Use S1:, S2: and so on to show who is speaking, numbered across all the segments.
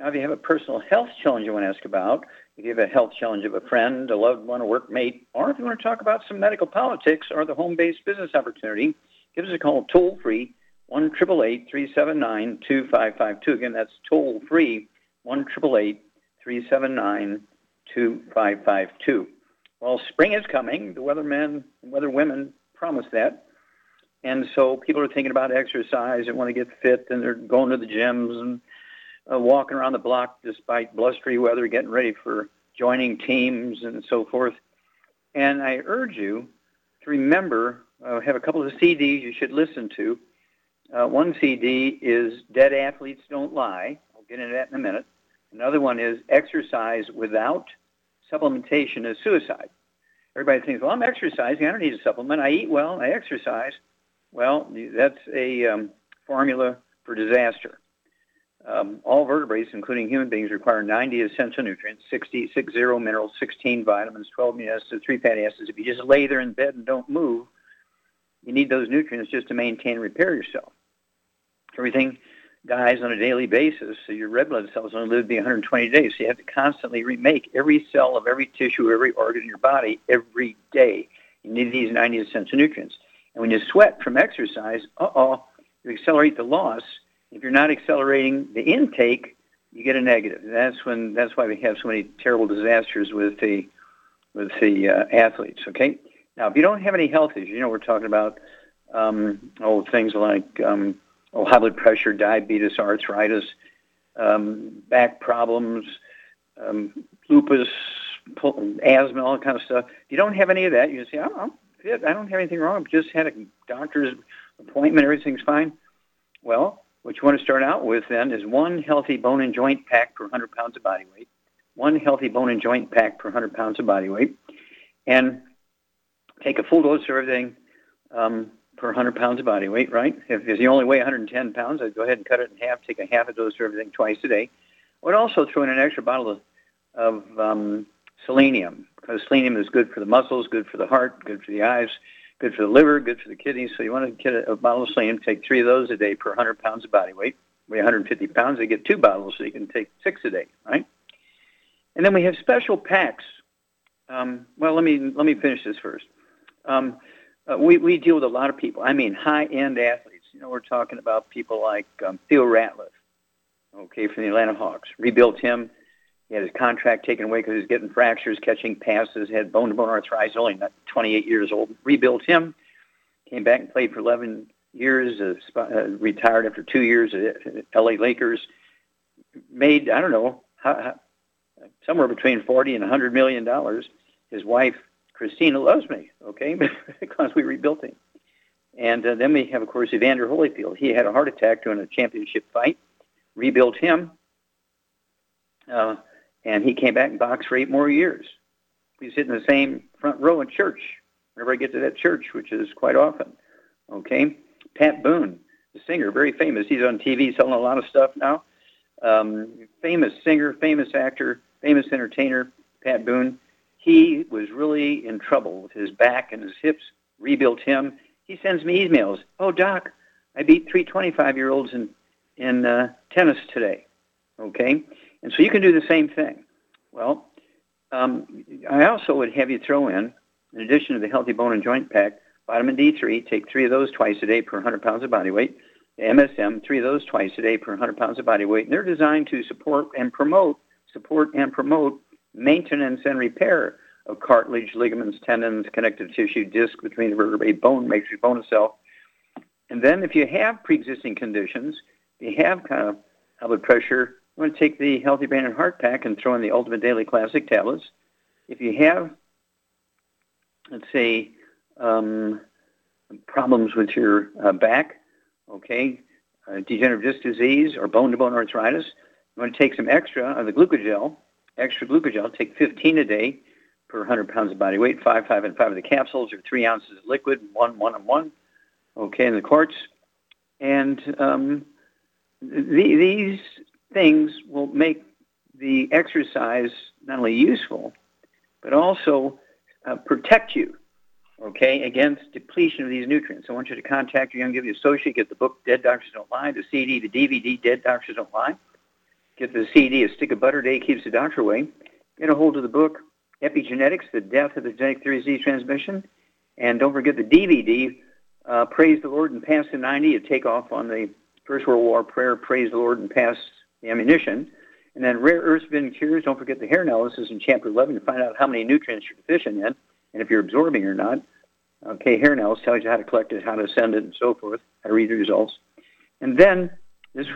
S1: Now, if you have a personal health challenge you want to ask about, if you have a health challenge of a friend, a loved one, a workmate, or if you want to talk about some medical politics or the home-based business opportunity, give us a call toll free, 1 379 2552. Again, that's toll free, 1 379 2552. Well, spring is coming. The weathermen and weather women promise that. And so people are thinking about exercise and want to get fit, and they're going to the gyms and uh, walking around the block despite blustery weather, getting ready for joining teams and so forth. And I urge you to remember, uh, have a couple of CDs you should listen to. Uh, one CD is Dead Athletes Don't Lie. I'll get into that in a minute. Another one is Exercise Without Supplementation is Suicide. Everybody thinks, well, I'm exercising. I don't need a supplement. I eat well. I exercise. Well, that's a um, formula for disaster. Um, all vertebrates, including human beings, require 90 essential nutrients, 60, 60 minerals, 16 vitamins, 12 amino acids, 3 fatty acids. If you just lay there in bed and don't move, you need those nutrients just to maintain and repair yourself. Everything dies on a daily basis, so your red blood cells only live to be 120 days. So you have to constantly remake every cell of every tissue, every organ in your body every day. You need these 90 essential nutrients. And when you sweat from exercise, uh-oh, you accelerate the loss – if you're not accelerating the intake, you get a negative. That's when that's why we have so many terrible disasters with the with the uh, athletes. Okay. Now, if you don't have any health issues, you know we're talking about um, oh things like um, oh high blood pressure, diabetes, arthritis, um, back problems, um, lupus, asthma, all that kind of stuff. If you don't have any of that, you say, oh, I'm fit. I don't have anything wrong. I've just had a doctor's appointment. Everything's fine. Well, what you want to start out with then is one healthy bone and joint pack per 100 pounds of body weight, one healthy bone and joint pack per 100 pounds of body weight, and take a full dose of everything um, per 100 pounds of body weight, right? If, if you only weigh 110 pounds, I'd go ahead and cut it in half, take a half a dose of everything twice a day. I would also throw in an extra bottle of, of um, selenium because selenium is good for the muscles, good for the heart, good for the eyes, good for the liver, good for the kidneys. So you want to get a, a bottle of selenium, take three of those a day per 100 pounds of body weight. Weigh 150 pounds, they get two bottles, so you can take six a day, right? And then we have special packs. Um, well, let me let me finish this first. Um, uh, we we deal with a lot of people. I mean, high-end athletes. You know, we're talking about people like um, Theo Ratliff, okay, from the Atlanta Hawks. Rebuilt him he had his contract taken away because he was getting fractures, catching passes, had bone-to-bone arthritis, only not 28 years old. Rebuilt him, came back and played for 11 years, uh, uh, retired after two years at L.A. Lakers. Made, I don't know, somewhere between 40 and 100 million dollars. His wife, Christina, loves me, okay, because we rebuilt him. And uh, then we have, of course, Evander Holyfield. He had a heart attack during a championship fight. Rebuilt him. Uh, and he came back and boxed for eight more years. He's sitting in the same front row in church whenever I get to that church, which is quite often. Okay, Pat Boone, the singer, very famous. He's on TV selling a lot of stuff now. Um, famous singer, famous actor, famous entertainer, Pat Boone. He was really in trouble with his back and his hips. Rebuilt him. He sends me emails. Oh, doc, I beat three 25-year-olds in in uh, tennis today. Okay, and so you can do the same thing. Well, um, I also would have you throw in, in addition to the Healthy Bone and Joint Pack, vitamin D3. Take three of those twice a day per 100 pounds of body weight. MSM, three of those twice a day per 100 pounds of body weight. And they're designed to support and promote, support and promote maintenance and repair of cartilage, ligaments, tendons, connective tissue, disc between the vertebrae, bone, matrix, bone itself. And then if you have pre-existing conditions, you have kind of blood pressure, you want to take the Healthy Brain and Heart Pack and throw in the Ultimate Daily Classic tablets. If you have, let's say, um, problems with your uh, back, okay, uh, degenerative disc disease or bone-to-bone arthritis, you want to take some extra of the glucogel, extra glucogel, take 15 a day per 100 pounds of body weight, five, five, and five of the capsules, or three ounces of liquid, one, one, and one, okay, in the quarts. And um, th- these things will make the exercise not only useful, but also uh, protect you okay, against depletion of these nutrients. I want you to contact your Youngevity associate, get the book Dead Doctors Don't Lie, the CD, the DVD Dead Doctors Don't Lie. Get the CD, A Stick of Butter Day Keeps the Doctor Away. Get a hold of the book Epigenetics, The Death of the Genetic Theory of Disease Transmission. And don't forget the DVD, uh, Praise the Lord and Pass the 90, a takeoff on the First World War prayer, Praise the Lord and Pass Ammunition. And then Rare Earths Forbidden Cures, don't forget the hair analysis in Chapter 11 to find out how many nutrients you're deficient in and if you're absorbing or not. Okay, hair analysis tells you how to collect it, how to send it, and so forth, how to read the results. And then this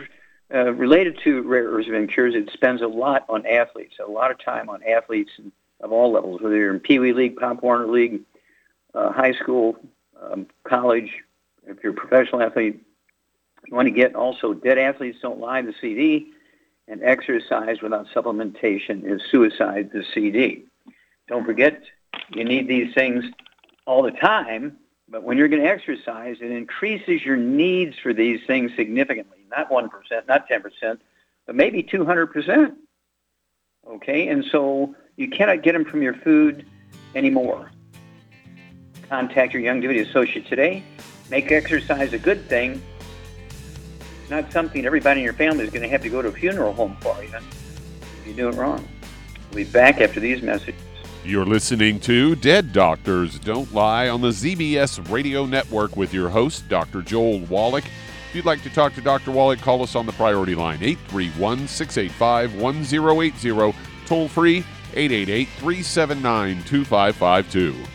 S1: uh, related to rare earths and cures, it spends a lot on athletes, a lot of time on athletes of all levels, whether you're in Pee Wee League, Pop Warner League, uh, high school, um, college, if you're a professional athlete. You want to get also Dead Athletes Don't Lie, the CD, and Exercise Without Supplementation is Suicide, the CD. Don't forget, you need these things all the time, but when you're going to exercise, it increases your needs for these things significantly. Not 1%, not 10%, but maybe 200%. Okay, and so you cannot get them from your food anymore. Contact your Youngevity associate today. Make exercise a good thing, not something everybody in your family is going to have to go to a funeral home for, even if you do it wrong. We'll be back after these messages.
S2: You're listening to Dead Doctors Don't Lie on the ZBS Radio Network with your host, Dr. Joel Wallach. If you'd like to talk to Dr. Wallach, call us on the priority line 831 685 1080, toll free 888 379 2552.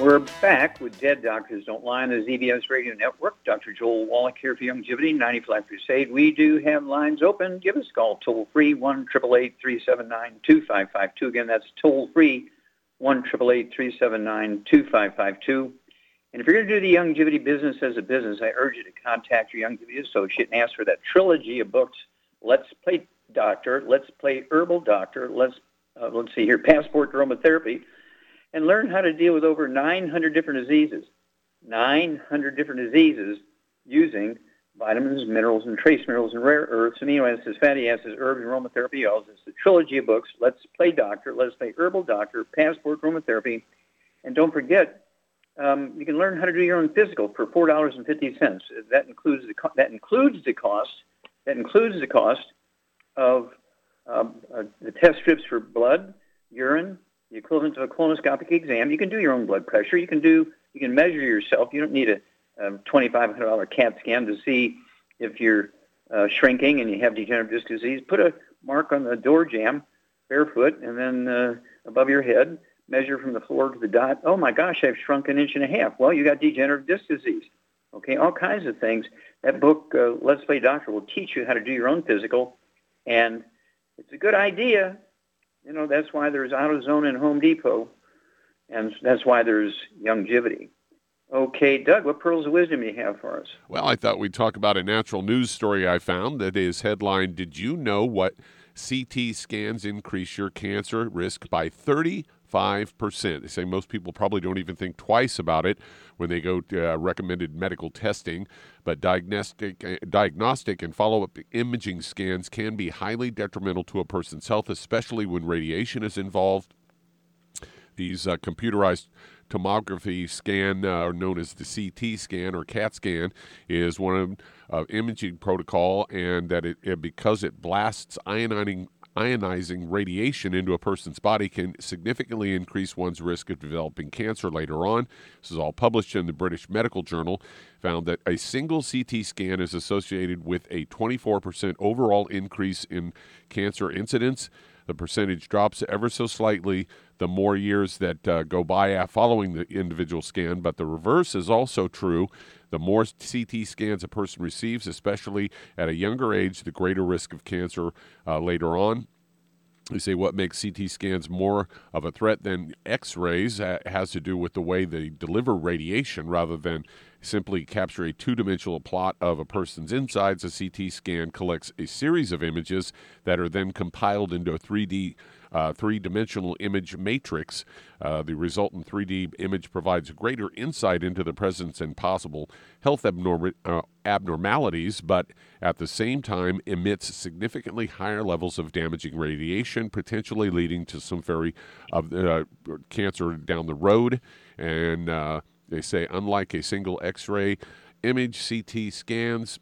S1: We're back with Dead Doctors Don't Lie on the ZBS Radio Network. Dr. Joel Wallach here for Youngevity, 95 Crusade. We do have lines open. Give us a call toll free, 1 379 2552. Again, that's toll free, 1 379 2552. And if you're going to do the Youngevity business as a business, I urge you to contact your Youngevity associate and ask for that trilogy of books. Let's play doctor. Let's play herbal doctor. Let's uh, let's see here, passport aromatherapy and learn how to deal with over 900 different diseases. 900 different diseases using vitamins, minerals, and trace minerals and rare earths, amino acids, fatty acids, herbs, and aromatherapy oils. It's a trilogy of books. Let's play doctor. Let's play herbal doctor, passport aromatherapy. And don't forget, um, you can learn how to do your own physical for four dollars and fifty cents. That includes the co- that includes the cost. That includes the cost of um, uh, the test strips for blood, urine, the equivalent of a colonoscopic exam. You can do your own blood pressure. You can do you can measure yourself. You don't need a, a $2,500 CAT scan to see if you're uh, shrinking and you have degenerative disc disease. Put a mark on the door jamb, barefoot, and then uh, above your head. Measure from the floor to the dot. Oh my gosh, I've shrunk an inch and a half. Well, you got degenerative disc disease. Okay, all kinds of things. That book, uh, Let's Play Doctor, will teach you how to do your own physical, and it's a good idea you know, that's why there's AutoZone and Home Depot, and that's why there's Youngevity. Okay, Doug, what pearls of wisdom do you have for us?
S2: Well, I thought we'd talk about a natural news story I found that is headline Did you know what CT scans increase your cancer risk by 30 5%. They say most people probably don't even think twice about it when they go to uh, recommended medical testing, but diagnostic, uh, diagnostic and follow up imaging scans can be highly detrimental to a person's health, especially when radiation is involved. These uh, computerized tomography scan, uh, known as the CT scan or CAT scan, is one of uh, imaging protocol, and that it, it, because it blasts ionizing ionizing radiation into a person's body can significantly increase one's risk of developing cancer later on. This is all published in the British Medical Journal. Found that a single CT scan is associated with a 24% overall increase in cancer incidence. The percentage drops ever so slightly the more years that uh, go by following the individual scan, but the reverse is also true. The more CT scans a person receives, especially at a younger age, the greater risk of cancer uh, later on. They say what makes CT scans more of a threat than X rays has to do with the way they deliver radiation rather than simply capture a two dimensional plot of a person's insides. A CT scan collects a series of images that are then compiled into a 3D uh, three dimensional image matrix. Uh, the resultant 3D image provides greater insight into the presence and possible health abnorm- uh, abnormalities, but at the same time emits significantly higher levels of damaging radiation, potentially leading to some very uh, cancer down the road. And uh, they say, unlike a single X ray image, CT scans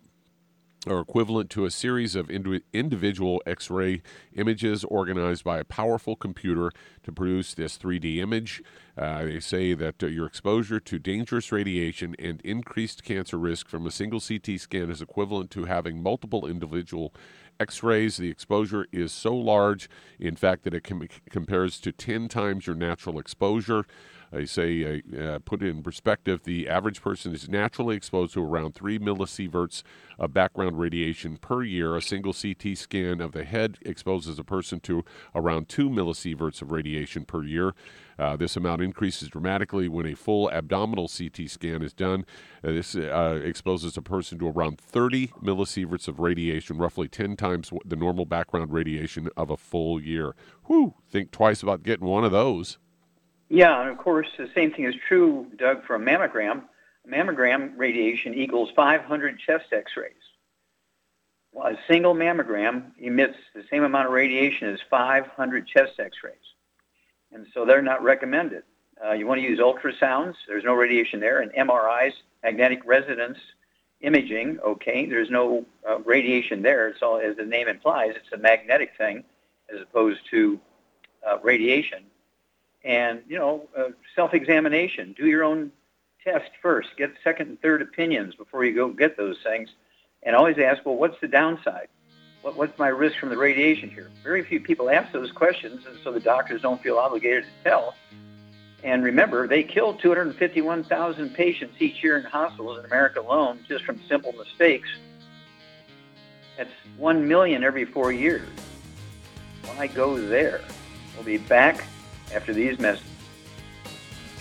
S2: are equivalent to a series of individual X ray images organized by a powerful computer to produce this 3D image. Uh, they say that uh, your exposure to dangerous radiation and increased cancer risk from a single CT scan is equivalent to having multiple individual X rays. The exposure is so large, in fact, that it com- compares to 10 times your natural exposure. I say, uh, uh, put it in perspective, the average person is naturally exposed to around 3 millisieverts of background radiation per year. A single CT scan of the head exposes a person to around 2 millisieverts of radiation per year. Uh, this amount increases dramatically when a full abdominal CT scan is done. Uh, this uh, exposes a person to around 30 millisieverts of radiation, roughly 10 times the normal background radiation of a full year. Whew, think twice about getting one of those.
S1: Yeah, and of course, the same thing is true, Doug, for a mammogram. Mammogram radiation equals 500 chest x rays. Well, a single mammogram emits the same amount of radiation as 500 chest x rays. And so they're not recommended. Uh, you want to use ultrasounds, there's no radiation there, and MRIs, magnetic resonance imaging, okay, there's no uh, radiation there. All, as the name implies, it's a magnetic thing as opposed to uh, radiation and you know uh, self-examination do your own test first get second and third opinions before you go get those things and always ask well what's the downside what, what's my risk from the radiation here very few people ask those questions and so the doctors don't feel obligated to tell And remember, they kill 251,000 patients each year in hospitals in America alone just from simple mistakes. That's 1 million every four years. Why go there? We'll be back after these messages.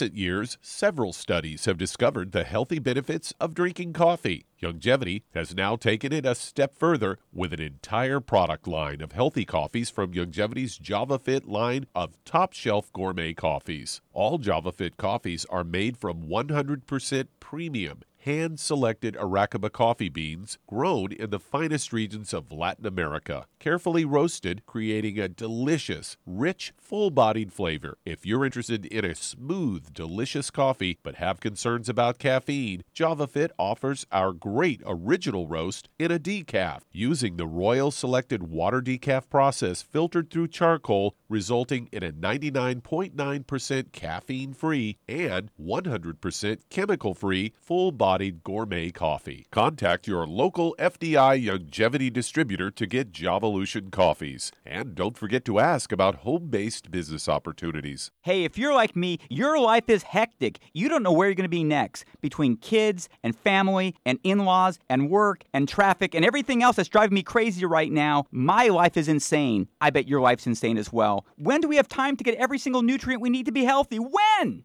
S2: Recent years, several studies have discovered the healthy benefits of drinking coffee. Youngevity has now taken it a step further with an entire product line of healthy coffees from Youngevity's JavaFit line of top shelf gourmet coffees. All JavaFit coffees are made from 100% premium hand selected Arabica coffee beans grown in the finest regions of Latin America, carefully roasted, creating a delicious, rich, full bodied flavor. If you're interested in a smooth, delicious coffee but have concerns about caffeine, JavaFit offers our great original roast in a decaf using the Royal Selected Water Decaf process filtered through charcoal, resulting in a 99.9% caffeine free and 100% chemical free full bodied bodied gourmet coffee. Contact your local FDI longevity distributor to get Javalution coffees. And don't forget to ask about home based business opportunities.
S3: Hey, if you're like me, your life is hectic. You don't know where you're going to be next. Between kids and family and in laws and work and traffic and everything else that's driving me crazy right now, my life is insane. I bet your life's insane as well. When do we have time to get every single nutrient we need to be healthy? When?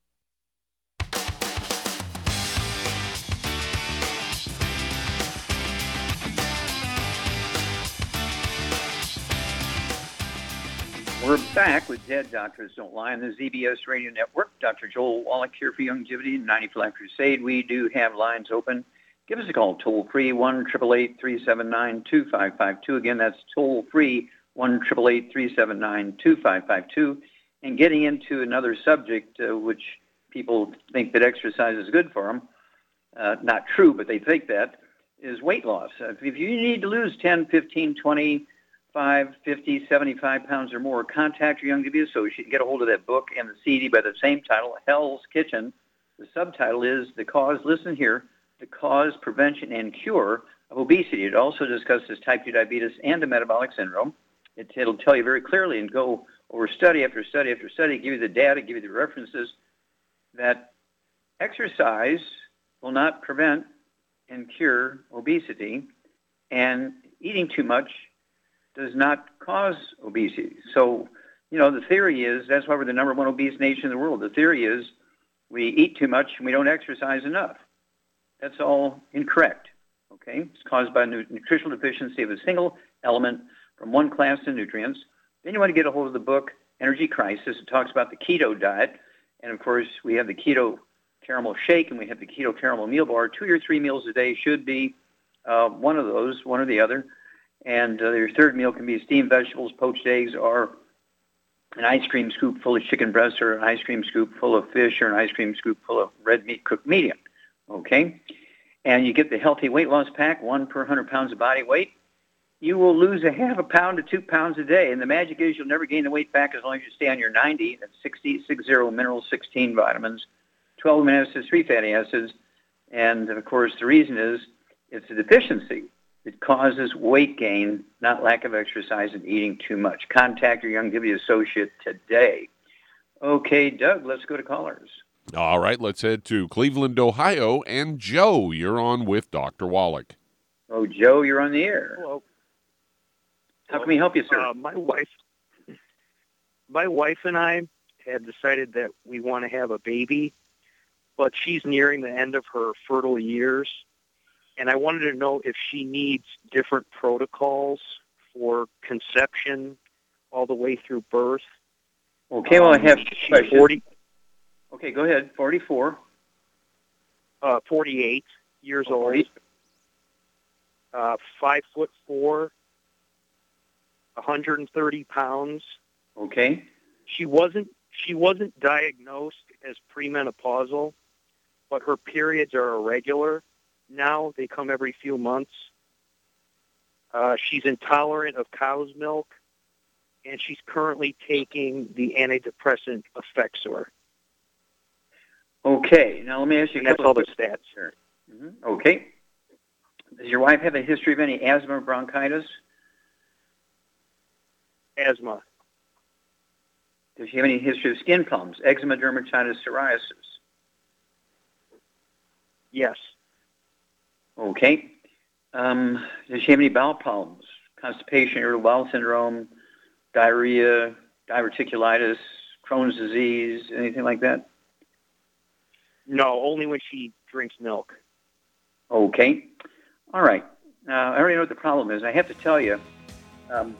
S1: We're back with Dead Doctors Don't Lie on the ZBS Radio Network. Dr. Joel Wallach here for Youngevity and 95 Life Crusade. We do have lines open. Give us a call, toll free, 1 379 2552. Again, that's toll free, 1 379 2552. And getting into another subject, uh, which people think that exercise is good for them, uh, not true, but they think that, is weight loss. If you need to lose 10, 15, 20, 5, 50, 75 pounds or more, contact your Young Youngevity associate and get a hold of that book and the CD by the same title, Hell's Kitchen. The subtitle is The Cause, listen here, The Cause, Prevention, and Cure of Obesity. It also discusses type 2 diabetes and the metabolic syndrome. It, it'll tell you very clearly and go over study after study after study, give you the data, give you the references that exercise will not prevent and cure obesity, and eating too much does not cause obesity. So, you know, the theory is that's why we're the number one obese nation in the world. The theory is we eat too much and we don't exercise enough. That's all incorrect. Okay, it's caused by a nutritional deficiency of a single element from one class of nutrients. Then you want to get a hold of the book Energy Crisis. It talks about the keto diet, and of course we have the keto caramel shake and we have the keto caramel meal bar. Two or three meals a day should be uh, one of those, one or the other. And uh, your third meal can be steamed vegetables, poached eggs, or an ice cream scoop full of chicken breast, or an ice cream scoop full of fish, or an ice cream scoop full of red meat cooked medium. Okay? And you get the healthy weight loss pack, one per 100 pounds of body weight. You will lose a half a pound to two pounds a day. And the magic is you'll never gain the weight back as long as you stay on your 90. That's 60, 60 minerals, 16 vitamins, 12 amino acids, 3 fatty acids. And of course, the reason is it's a deficiency. It causes weight gain, not lack of exercise and eating too much. Contact your Youngevity associate today. Okay, Doug, let's go to callers.
S2: All right, let's head to Cleveland, Ohio. And Joe, you're on with Dr. Wallach.
S1: Oh, Joe, you're on the air.
S4: Hello.
S1: How can we help you, sir?
S4: Uh, my wife, my wife and I had decided that we want to have a baby, but she's nearing the end of her fertile years, and I wanted to know if she needs different protocols for conception all the way through birth.
S1: Okay, well, I have
S4: um, she's 40,
S1: Okay, go ahead. 44.
S4: uh, 48 years
S1: Oh,
S4: old, uh, five foot four, 130 pounds.
S1: Okay.
S4: She wasn't she wasn't diagnosed as premenopausal, but her periods are irregular. Now they come every few months. Uh, she's intolerant of cow's milk, and she's currently taking the antidepressant Effexor.
S1: Okay. Now let me ask you
S4: And that's all the stats.
S1: Sure. hmm Okay. Does your wife have a history of any asthma or bronchitis?
S4: Asthma,
S1: Does she have any history of skin problems, eczema, dermatitis, psoriasis?
S4: yes,
S1: Okay. Um, does she have any bowel problems, constipation, irritable bowel syndrome, diarrhea, diverticulitis, Crohn's disease, anything like that?
S4: no, only when she drinks milk.
S1: Okay. All right. Now, I already know what the problem is. I have to tell you, um,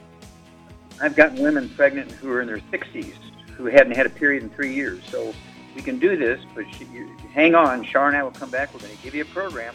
S1: I've gotten women pregnant who are in their 60s who hadn't had a period in three years. So we can do this, but she, you, hang on. Shar and I will come back. We're going to give you a program.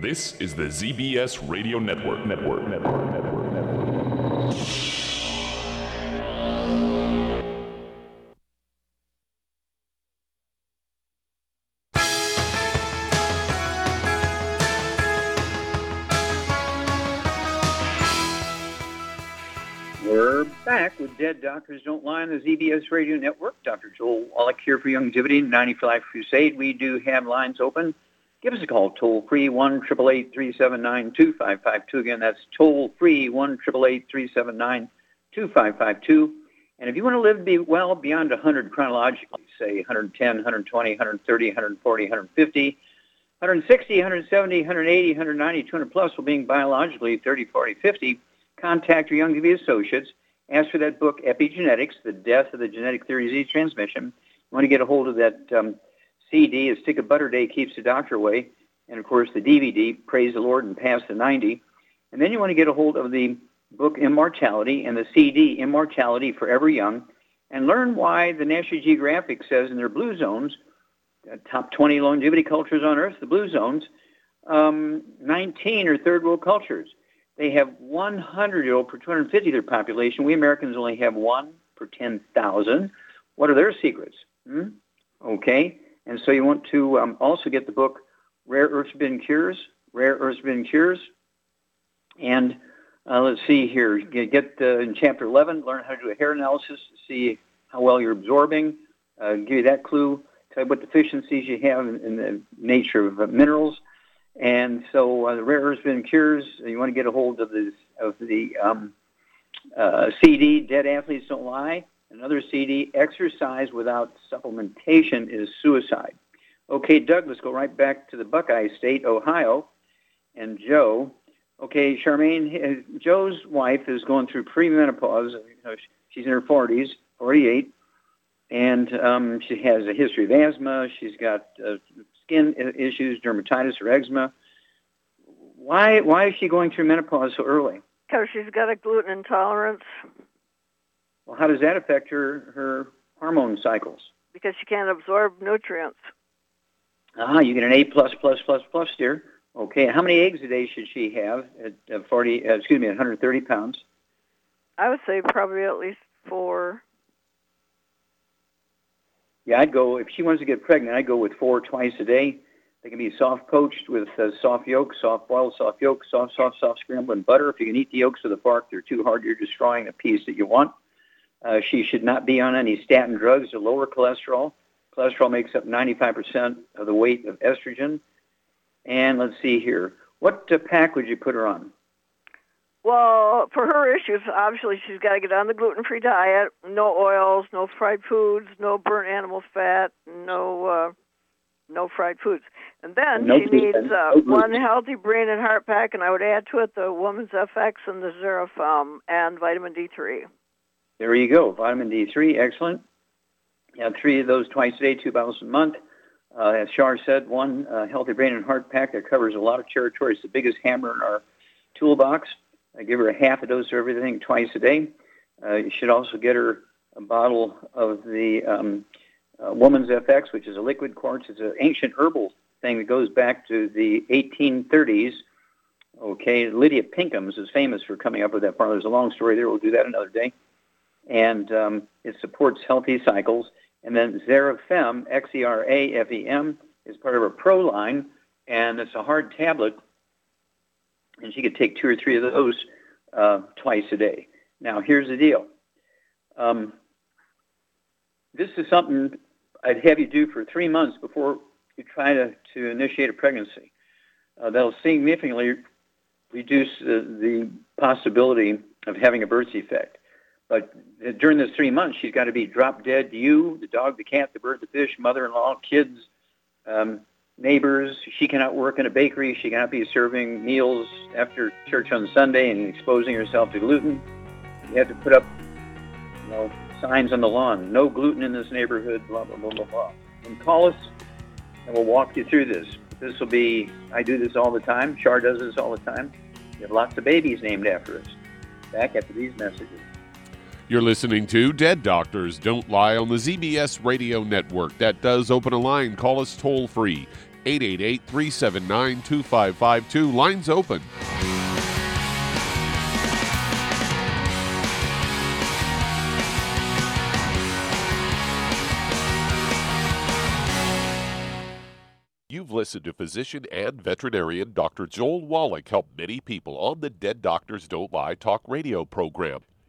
S5: This is the ZBS Radio Network. Network. Network. Network. Network.
S1: We're back with Dead Doctors Don't Lie on the ZBS Radio Network. Dr. Joel Wallach here for Youngevity 90 for Crusade. We do have lines open. Give us a call, toll free, 1 379 2552. Again, that's toll free, 1 379 2552. And if you want to live be well beyond 100 chronologically, say 110, 120, 130, 140, 150, 160, 170, 180, 190, 200 plus, while being biologically 30, 40, 50, contact your Youngevity associates. Ask for that book, Epigenetics, The Death of the Genetic Theory of Disease Transmission. You want to get a hold of that um, CD, A Stick of Butter Day Keeps the Doctor Away. And of course, the DVD, Praise the Lord and Pass the 90. And then you want to get a hold of the book Immortality and the CD, Immortality Forever Young, and learn why the National Geographic says in their blue zones, uh, top 20 longevity cultures on Earth, the blue zones, um, 19 are third world cultures. They have 100 year old per 250 of their population. We Americans only have one per 10,000. What are their secrets? Hmm? Okay. And so you want to um, also get the book Rare Earths Forbidden Cures, Rare Earths Forbidden Cures. And uh, let's see here. Get, get uh, in chapter 11, learn how to do a hair analysis, to see how well you're absorbing, uh, give you that clue, tell you what deficiencies you have in, in the nature of uh, minerals. And so uh, the Rare Earths Forbidden Cures, you want to get a hold of, this, of the um, uh, CD, Dead Athletes Don't Lie. Another CD, Exercise Without Supplementation is Suicide. Okay, Doug, let's go right back to the Buckeye State, Ohio. And Joe, okay, Charmaine, Joe's wife is going through premenopause. You know, she's in her 40s, 48, and um, she has a history of asthma. She's got uh, skin issues, dermatitis or eczema. Why, why is she going through menopause so early?
S6: Because she's got a gluten intolerance.
S1: Well, how does that affect her, her hormone cycles?
S6: Because she can't absorb nutrients.
S1: Ah, you get an A plus plus plus plus dear. Okay, how many eggs a day should she have at 40? Uh, excuse me, at 130 pounds.
S6: I would say probably at least four.
S1: Yeah, I'd go if she wants to get pregnant. I'd go with four twice a day. They can be soft poached with uh, soft yolk, soft boiled, soft yolk, soft, soft, soft scrambled in butter. If you can eat the yolks of the fork, they're too hard. You're destroying the piece that you want. Uh, she should not be on any statin drugs to lower cholesterol. Cholesterol makes up 95% of the weight of estrogen. And let's see here. What uh, pack would you put her on?
S6: Well, for her issues, obviously she's got to get on the gluten-free diet. No oils, no fried foods, no burnt animal fat, no uh, no fried foods. And then
S1: No
S6: she needs uh,
S1: no
S6: one healthy brain and heart pack, and I would add to it the Woman's FX and the Xerofilm and vitamin D3.
S1: There you go. Vitamin D3, excellent. You have three of those twice a day, two bottles a month. Uh, as Shar said, one uh, healthy brain and heart pack that covers a lot of territory. It's the biggest hammer in our toolbox. I give her a half a dose of everything twice a day. Uh, you should also get her a bottle of the um, uh, Woman's FX, which is a liquid quartz. It's an ancient herbal thing that goes back to the 1830s. Okay, Lydia Pinkhams is famous for coming up with that formula. There's a long story there. We'll do that another day. And um, it supports healthy cycles. And then Xerafem, X-E-R-A-F-E-M, is part of a pro line, and it's a hard tablet. And she could take two or three of those uh, twice a day. Now, here's the deal. Um, this is something I'd have you do for three months before you try to, to initiate a pregnancy. Uh, that'll significantly reduce the, the possibility of having a birth defect. But during those three months, she's got to be drop dead. To you, the dog, the cat, the bird, the fish, mother-in-law, kids, um, neighbors. She cannot work in a bakery. She cannot be serving meals after church on Sunday and exposing herself to gluten. You have to put up, you know, signs on the lawn. No gluten in this neighborhood. Blah blah blah blah blah. And call us, and we'll walk you through this. This will be. I do this all the time. Char does this all the time. We have lots of babies named after us. Back after these messages.
S2: You're listening to Dead Doctors Don't Lie on the ZBS Radio Network. That does open a line. Call us toll free 888 379 2552. Lines open. You've listened to physician and veterinarian Dr. Joel Wallach help many people on the Dead Doctors Don't Lie talk radio program.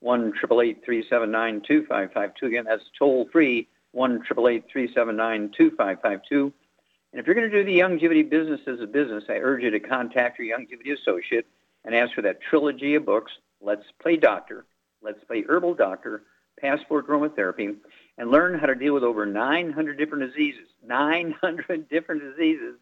S1: 1 379 2552. Again, that's toll free, 1 379 And if you're going to do the Youngevity business as a business, I urge you to contact your Youngevity associate and ask for that trilogy of books, Let's Play Doctor, Let's Play Herbal Doctor, Passport Aromatherapy, and learn how to deal with over 900 different diseases, 900 different diseases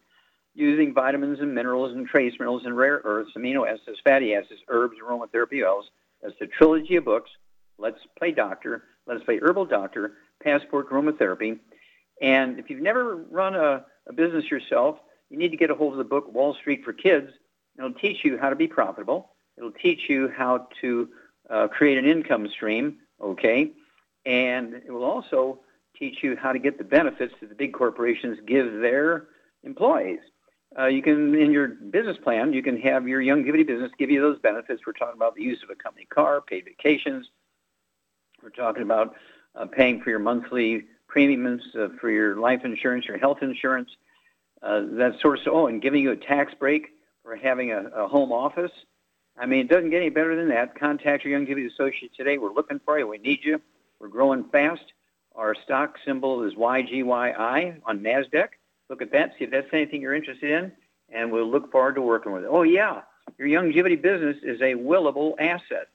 S1: using vitamins and minerals and trace minerals and rare earths, amino acids, fatty acids, herbs, aromatherapy oils. That's the trilogy of books. Let's play doctor. Let's play herbal doctor, passport aromatherapy. And if you've never run a, a business yourself, you need to get a hold of the book Wall Street for Kids. It'll teach you how to be profitable. It'll teach you how to uh, create an income stream, okay? And it will also teach you how to get the benefits that the big corporations give their employees. Uh, you can, in your business plan, you can have your Youngevity business give you those benefits. We're talking about the use of a company car, paid vacations. We're talking about uh, paying for your monthly premiums uh, for your life insurance, your health insurance, uh, that sort of. Oh, and giving you a tax break for having a, a home office. I mean, it doesn't get any better than that. Contact your Youngevity associate today. We're looking for you. We need you. We're growing fast. Our stock symbol is YGYI on NASDAQ. Look at that, see if that's anything you're interested in, and we'll look forward to working with it. Oh, yeah, your Youngevity business is a willable asset.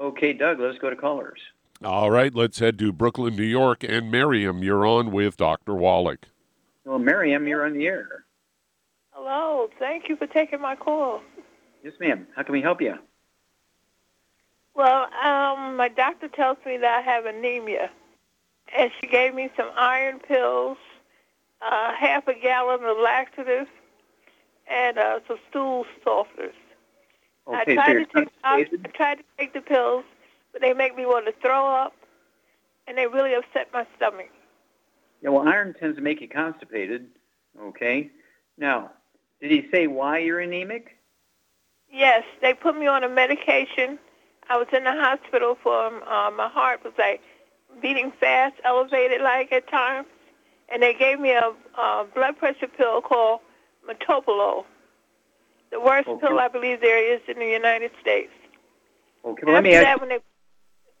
S1: Okay, Doug, let's go to callers.
S2: All right, let's head to Brooklyn, New York. And Miriam, you're on with Dr. Wallach.
S1: Well, Miriam, you're on the air.
S7: Hello, thank you for taking my call.
S1: Yes, ma'am. How can we help you?
S7: Well, um, my doctor tells me that I have anemia, and she gave me some iron pills, uh, half a gallon of laxative, and uh, some stool softeners.
S1: Okay,
S7: I tried
S1: so
S7: to take I, I tried to take the pills, but they make me want to throw up, and they really upset my stomach.
S1: Yeah, well, iron tends to make you constipated. Okay. Now, did he say why you're anemic?
S7: Yes, they put me on a medication. I was in the hospital for um, uh, my heart was like beating fast, elevated like at times, and they gave me a, a blood pressure pill called Metoprolol, the worst
S1: Okay.
S7: pill I believe there is in the United States.
S1: Okay, well, let me ask
S7: that, when they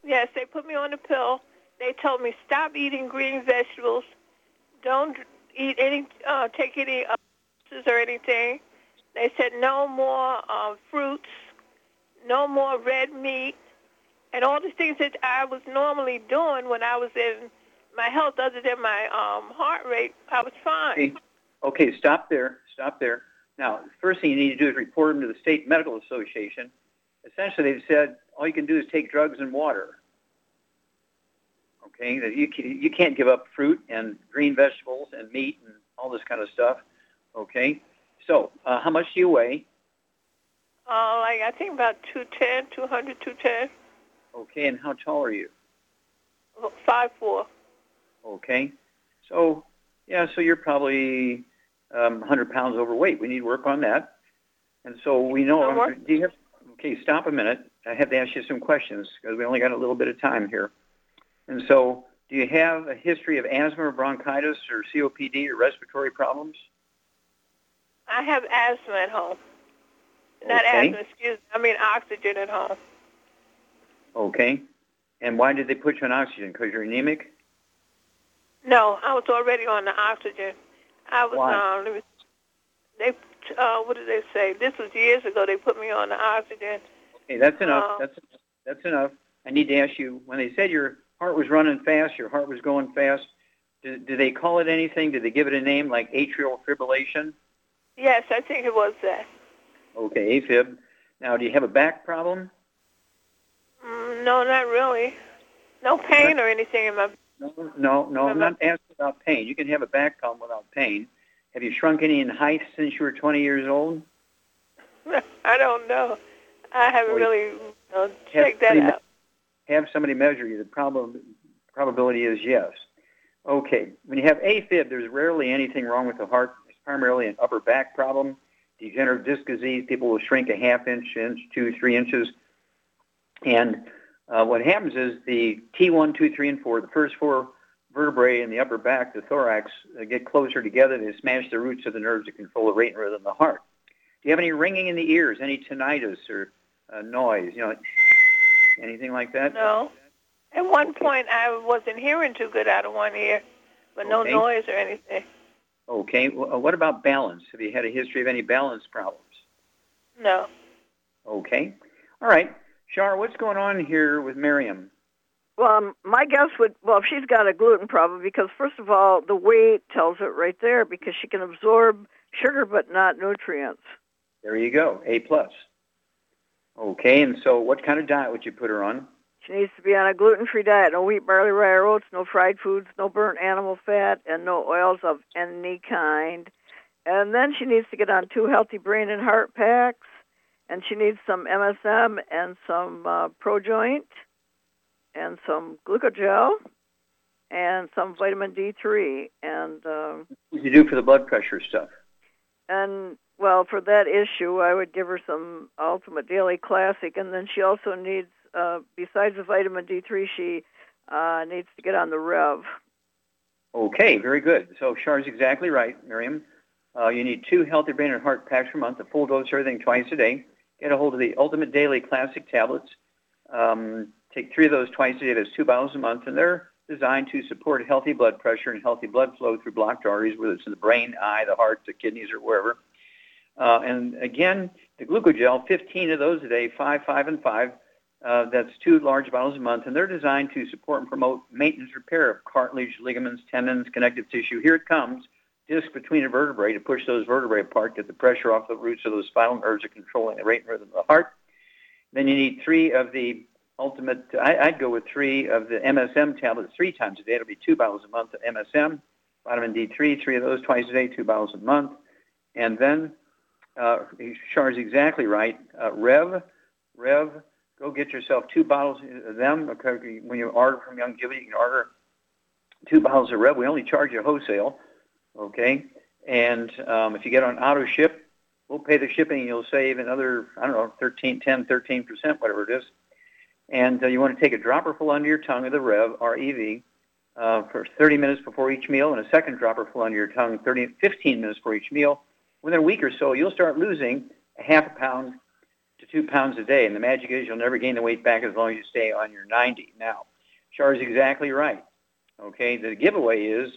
S7: yes, they put me on the pill. They told me stop eating green vegetables, don't eat any, uh, take any uh, or anything. They said no more uh, fruits, no more red meat, and all the things that I was normally doing when I was in my health, other than my um, heart rate, I was fine.
S1: Okay. Okay, stop there. Stop there. Now, the first thing you need to do is report them to the State Medical Association. Essentially, they've said all you can do is take drugs and water. Okay, that you can, you can't give up fruit and green vegetables and meat and all this kind of stuff. Okay, so uh, how much do you weigh?
S7: Uh, like I think about 210, 200, 210,
S1: Okay, and how tall are you?
S7: five four.
S1: Okay, so yeah, so you're probably um, 100 pounds overweight. We need to work on that. And so we know. Do you have? Okay, stop a minute. I have to ask you some questions because we only got a little bit of time here. And so, do you have a history of asthma or bronchitis or COPD or respiratory problems?
S7: I have asthma at home. Not
S1: Okay.
S7: asthma, excuse me. I mean oxygen at home.
S1: Okay. And why did they put you on oxygen? Because you're anemic?
S7: No, I was already on the oxygen. I was
S1: Why?
S7: um let me they uh what did they say? This was years ago they put me on the oxygen.
S1: Okay, that's enough.
S7: Uh,
S1: that's that's enough. I need to ask you when they said your heart was running fast, your heart was going fast. Did, did they call it anything? Did they give it a name like atrial fibrillation?
S7: Yes, I think it was that.
S1: Okay, AFib. Now, do you have a back problem?
S7: Mm, no, not really. No pain or anything in my
S1: No, no, no. I'm not asking about pain. You can have a back problem without pain. Have you shrunk any in height since you were 20 years old?
S7: I don't know. I haven't
S1: Well,
S7: really uh,
S1: Have
S7: checked that
S1: me-
S7: out.
S1: Have somebody measure you. The problem probability is yes. Okay. When you have AFib, there's rarely anything wrong with the heart. It's primarily an upper back problem. Degenerative disc disease, people will shrink a half inch, inch, two, three inches. And uh, what happens is the T1, 2, 3, and 4, the first four vertebrae in the upper back, the thorax, uh, get closer together. They smash the roots of the nerves that control the rate and rhythm of the heart. Do you have any ringing in the ears, any tinnitus or uh, noise, you know, anything like that?
S7: No. At one point I wasn't hearing too good out of one ear, but no noise or anything.
S1: Okay. Well, uh, what about balance? Have you had a history of any balance problems?
S7: No.
S1: Okay. All right. Shar, what's going on here with Miriam?
S6: Well, um, my guess would, well, if she's got a gluten problem, because first of all, the weight tells it right there because she can absorb sugar but not nutrients.
S1: There you go. A plus. Okay. And so, what kind of diet would you put her on?
S6: She needs to be on a gluten-free diet: no wheat, barley, rye, or oats, no fried foods, no burnt animal fat, and no oils of any kind. And then she needs to get on two healthy brain and heart packs. And she needs some MSM and some uh, ProJoint and some glucogel and some vitamin D3 and uh,
S1: what do you do for the blood pressure stuff?
S6: and well for that issue I would give her some Ultimate Daily Classic and then she also needs uh, besides the vitamin D3 she uh, needs to get on the Rev.
S1: Okay, very good. So Char's exactly right, Miriam. Uh, you need two healthy brain and heart packs per month, a full dose of everything twice a day. Get a hold of the Ultimate Daily Classic tablets. Um, take three of those twice a day. That's two bottles a month, and they're designed to support healthy blood pressure and healthy blood flow through blocked arteries, whether it's in the brain, eye, the heart, the kidneys, or wherever. Uh, and again, the glucogel, 15 of those a day, five, five, and five. Uh, that's two large bottles a month, and they're designed to support and promote maintenance repair of cartilage, ligaments, tendons, connective tissue. Here it comes, disc between a vertebrae to push those vertebrae apart, get the pressure off the roots of those spinal nerves that are controlling the rate and rhythm of the heart. Then you need three of the ultimate, I, I'd go with three of the MSM tablets three times a day. It'll be two bottles a month of MSM, vitamin D3, three of those twice a day, two bottles a month. And then, uh, Char's exactly right, uh, Rev, Rev, go get yourself two bottles of them. When you order from Youngevity, you can order two bottles of Rev. We only charge you wholesale, okay? And um, if you get on auto ship, we'll pay the shipping. You'll save another, I don't know, 13, 10, 13%, whatever it is. And uh, you want to take a dropper full under your tongue of the Rev, R-E-V, uh, for 30 minutes before each meal, and a second dropper full under your tongue 30, 15 minutes before each meal. Within a week or so, you'll start losing a half a pound to two pounds a day. And the magic is you'll never gain the weight back as long as you stay on your 90. Now, Char is exactly right. Okay, the giveaway is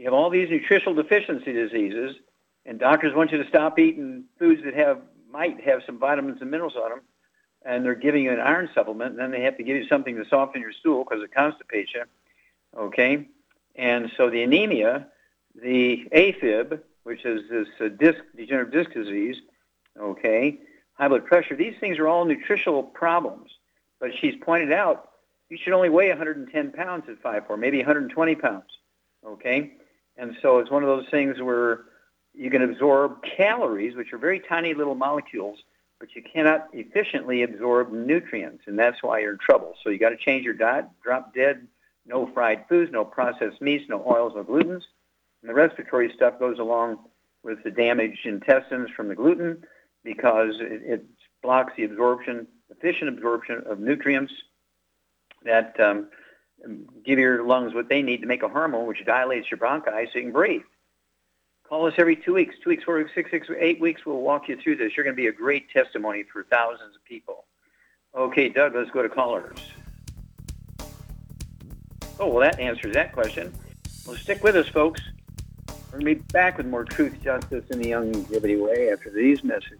S1: you have all these nutritional deficiency diseases, and doctors want you to stop eating foods that have might have some vitamins and minerals on them, and they're giving you an iron supplement, and then they have to give you something to soften your stool because it constipates you. Okay, and so the anemia, the AFib, which is this uh, disc degenerative disc disease, okay, high blood pressure. These things are all nutritional problems. But she's pointed out you should only weigh 110 pounds at 5'4", maybe 120 pounds. Okay, and so it's one of those things where you can absorb calories, which are very tiny little molecules, but you cannot efficiently absorb nutrients, and that's why you're in trouble. So you got to change your diet, drop dead, no fried foods, no processed meats, no oils, no glutens. And the respiratory stuff goes along with the damaged intestines from the gluten because it, it blocks the absorption, efficient absorption of nutrients that um, give your lungs what they need to make a hormone which dilates your bronchi so you can breathe. Call us every two weeks, two weeks, four weeks, six, six, eight weeks. We'll walk you through this. You're going to be a great testimony for thousands of people. Okay, Doug, let's go to callers. Oh, well, that answers that question. Well, stick with us, folks. We're going to be back with more truth, justice, and the Youngevity way after these messages.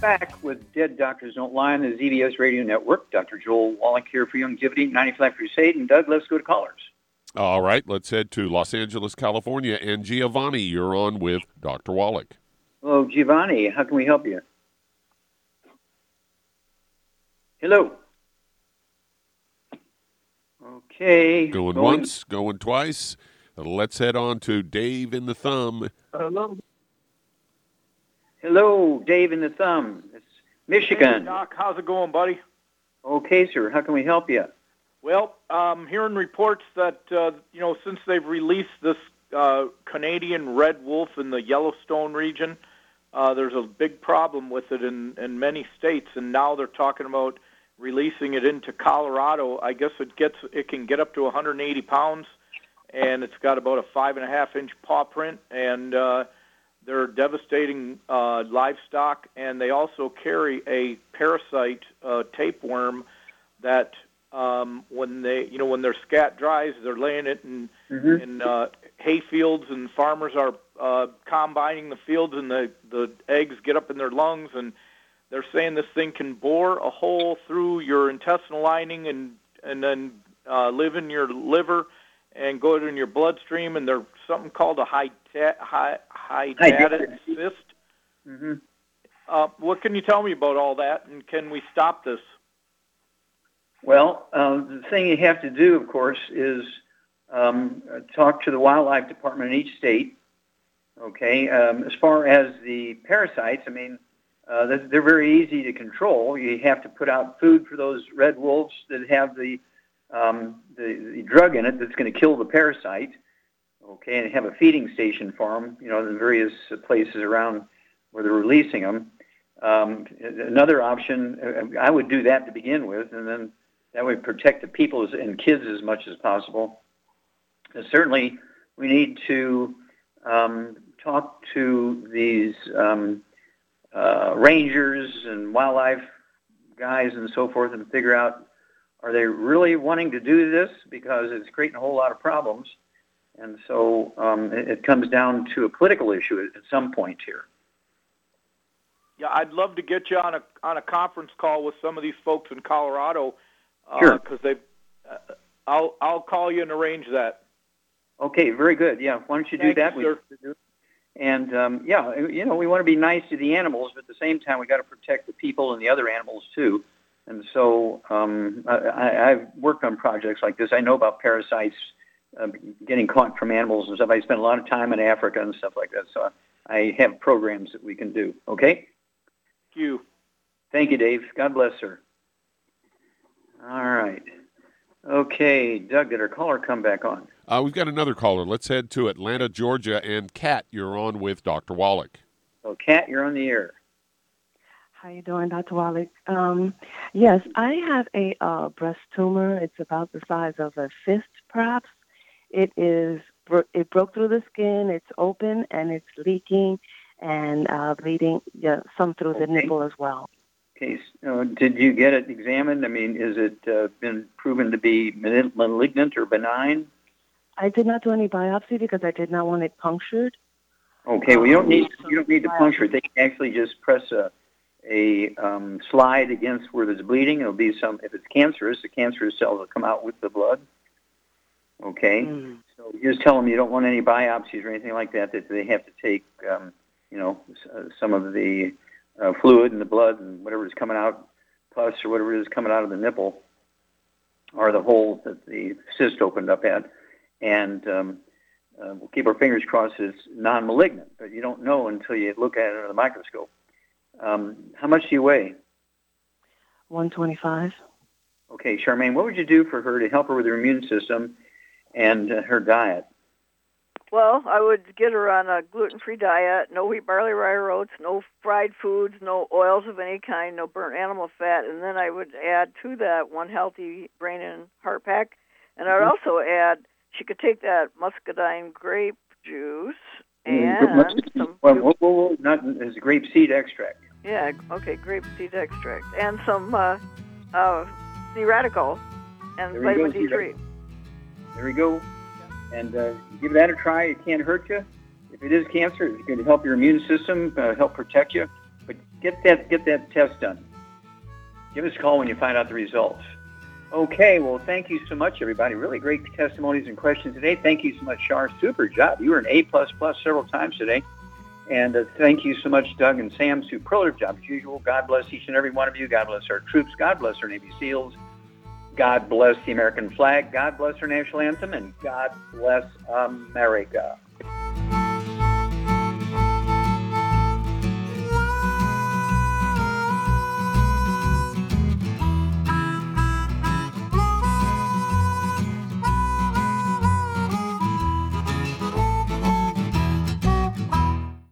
S1: back with Dead Doctors Don't Lie on the ZBS Radio Network. Dr. Joel Wallach here for Youngevity, 95 Crusade. And Doug, let's go to callers.
S2: All right, let's head to Los Angeles, California. And Giovanni, you're on with Dr. Wallach.
S1: Hello, Giovanni. How can we help you? Hello. Okay.
S2: Going, once, going twice. Let's head on to Dave in the Thumb.
S4: Hello.
S1: Hello, Dave in the Thumb. It's Michigan.
S8: Hey, Doc, how's it going, buddy?
S1: Okay, sir. How can we help you?
S8: Well, I'm hearing reports that uh, you know since they've released this uh, Canadian red wolf in the Yellowstone region, uh, there's a big problem with it in in many states, and now they're talking about releasing it into Colorado. I guess it gets it can get up to 180 pounds, and it's got about a five and a half inch paw print, and uh, they're devastating uh, livestock, and they also carry a parasite uh, tapeworm that um, when they, you know, when their scat dries, they're laying it in
S1: Mhm.
S8: in uh, hay fields, and farmers are uh, combining the fields, and the the eggs get up in their lungs, and they're saying this thing can bore a hole through your intestinal lining and and then uh, live in your liver and go in your bloodstream, and there's something called a hyda- hy- hydatid cyst.
S1: Mm-hmm.
S8: Uh, what can you tell me about all that, and can we stop this?
S1: Well, uh, the thing you have to do, of course, is um, talk to the wildlife department in each state. Okay. Um, as far as the parasites, I mean, uh, they're they're very easy to control. You have to put out food for those red wolves that have the um, the, the drug in it that's going to kill the parasite. Okay, and have a feeding station for them. You know, in various places around where they're releasing them. Um, another option, uh, I would do that to begin with, and then that would protect the people and kids as much as possible. And certainly, we need to um, talk to these um, uh, rangers and wildlife guys and so forth and figure out are they really wanting to do this because it's creating a whole lot of problems. And so um, it, it comes down to a political issue at, at some point here.
S8: Yeah, I'd love to get you on a on a conference call with some of these folks in Colorado
S1: Sure.
S8: because they. Uh, I'll I'll call you and arrange that.
S1: Okay, very good. Yeah, why don't you do
S8: Thank you,
S1: that? We- And um, yeah, you know, we want to be nice to the animals, but at the same time, we got to protect the people and the other animals too. And so um, I, I've worked on projects like this. I know about parasites uh, getting caught from animals and stuff. I spent a lot of time in Africa and stuff like that. So I have programs that we can do. Okay.
S8: Thank you.
S1: Thank you, Dave. God bless her. All right. Okay, Doug, did our caller come back on?
S2: Uh, we've got another caller. Let's head to Atlanta, Georgia. And Kat, you're on with Dr. Wallach.
S1: So, Kat, you're on the air.
S9: How you doing, Dr. Wallach? Um, yes, I have a uh, breast tumor. It's about the size of a fist, perhaps. It is. It broke through the skin. It's open and it's leaking and uh, bleeding. Yeah, some through the nipple as well.
S1: Okay. Uh, did you get it examined? I mean, is it uh, been proven to be malignant or benign?
S9: I did not do any biopsy because I did not want it punctured.
S1: Okay. Well, you don't need you don't need to puncture it. They can actually just press a a um, slide against where there's bleeding. It'll be some. If it's cancerous, the cancerous cells will come out with the blood. Okay.
S9: Mm.
S1: So you just tell them you don't want any biopsies or anything like that. That they have to take, um, you know, some of the uh, fluid in the blood and whatever is coming out, pus or whatever is coming out of the nipple, or the hole that the cyst opened up at, and um, uh, we'll keep our fingers crossed it's non-malignant, but you don't know until you look at it under the microscope. Um, how much do you weigh?
S9: 125.
S1: Okay, Charmaine, what would you do for her to help her with her immune system and uh, her diet?
S6: Well, I would get her on a gluten-free diet, no wheat, barley, rye, or oats, no fried foods, no oils of any kind, no burnt animal fat, and then I would add to that one healthy brain and heart pack, and I'd
S1: Mhm.
S6: also add she could take that muscadine grape juice
S1: Mm,
S6: and some
S1: well, whoa, whoa, whoa, not it's grape seed extract.
S6: Yeah, okay, grape seed extract and some uh, uh, C radical and
S1: There
S6: vitamin
S1: go,
S6: D3.
S1: There we go. And uh, give that a try. It can't hurt you. If it is cancer, it's going to help your immune system, uh, help protect you. But get that get that test done. Give us a call when you find out the results. Okay. Well, thank you so much, everybody. Really great testimonies and questions today. Thank you so much, Shar. Super job. You were an A plus plus several times today. And uh, thank you so much, Doug and Sam. Superlative job as usual. God bless each and every one of you. God bless our troops. God bless our Navy SEALs. God bless the American flag. God bless our national anthem. And God bless America.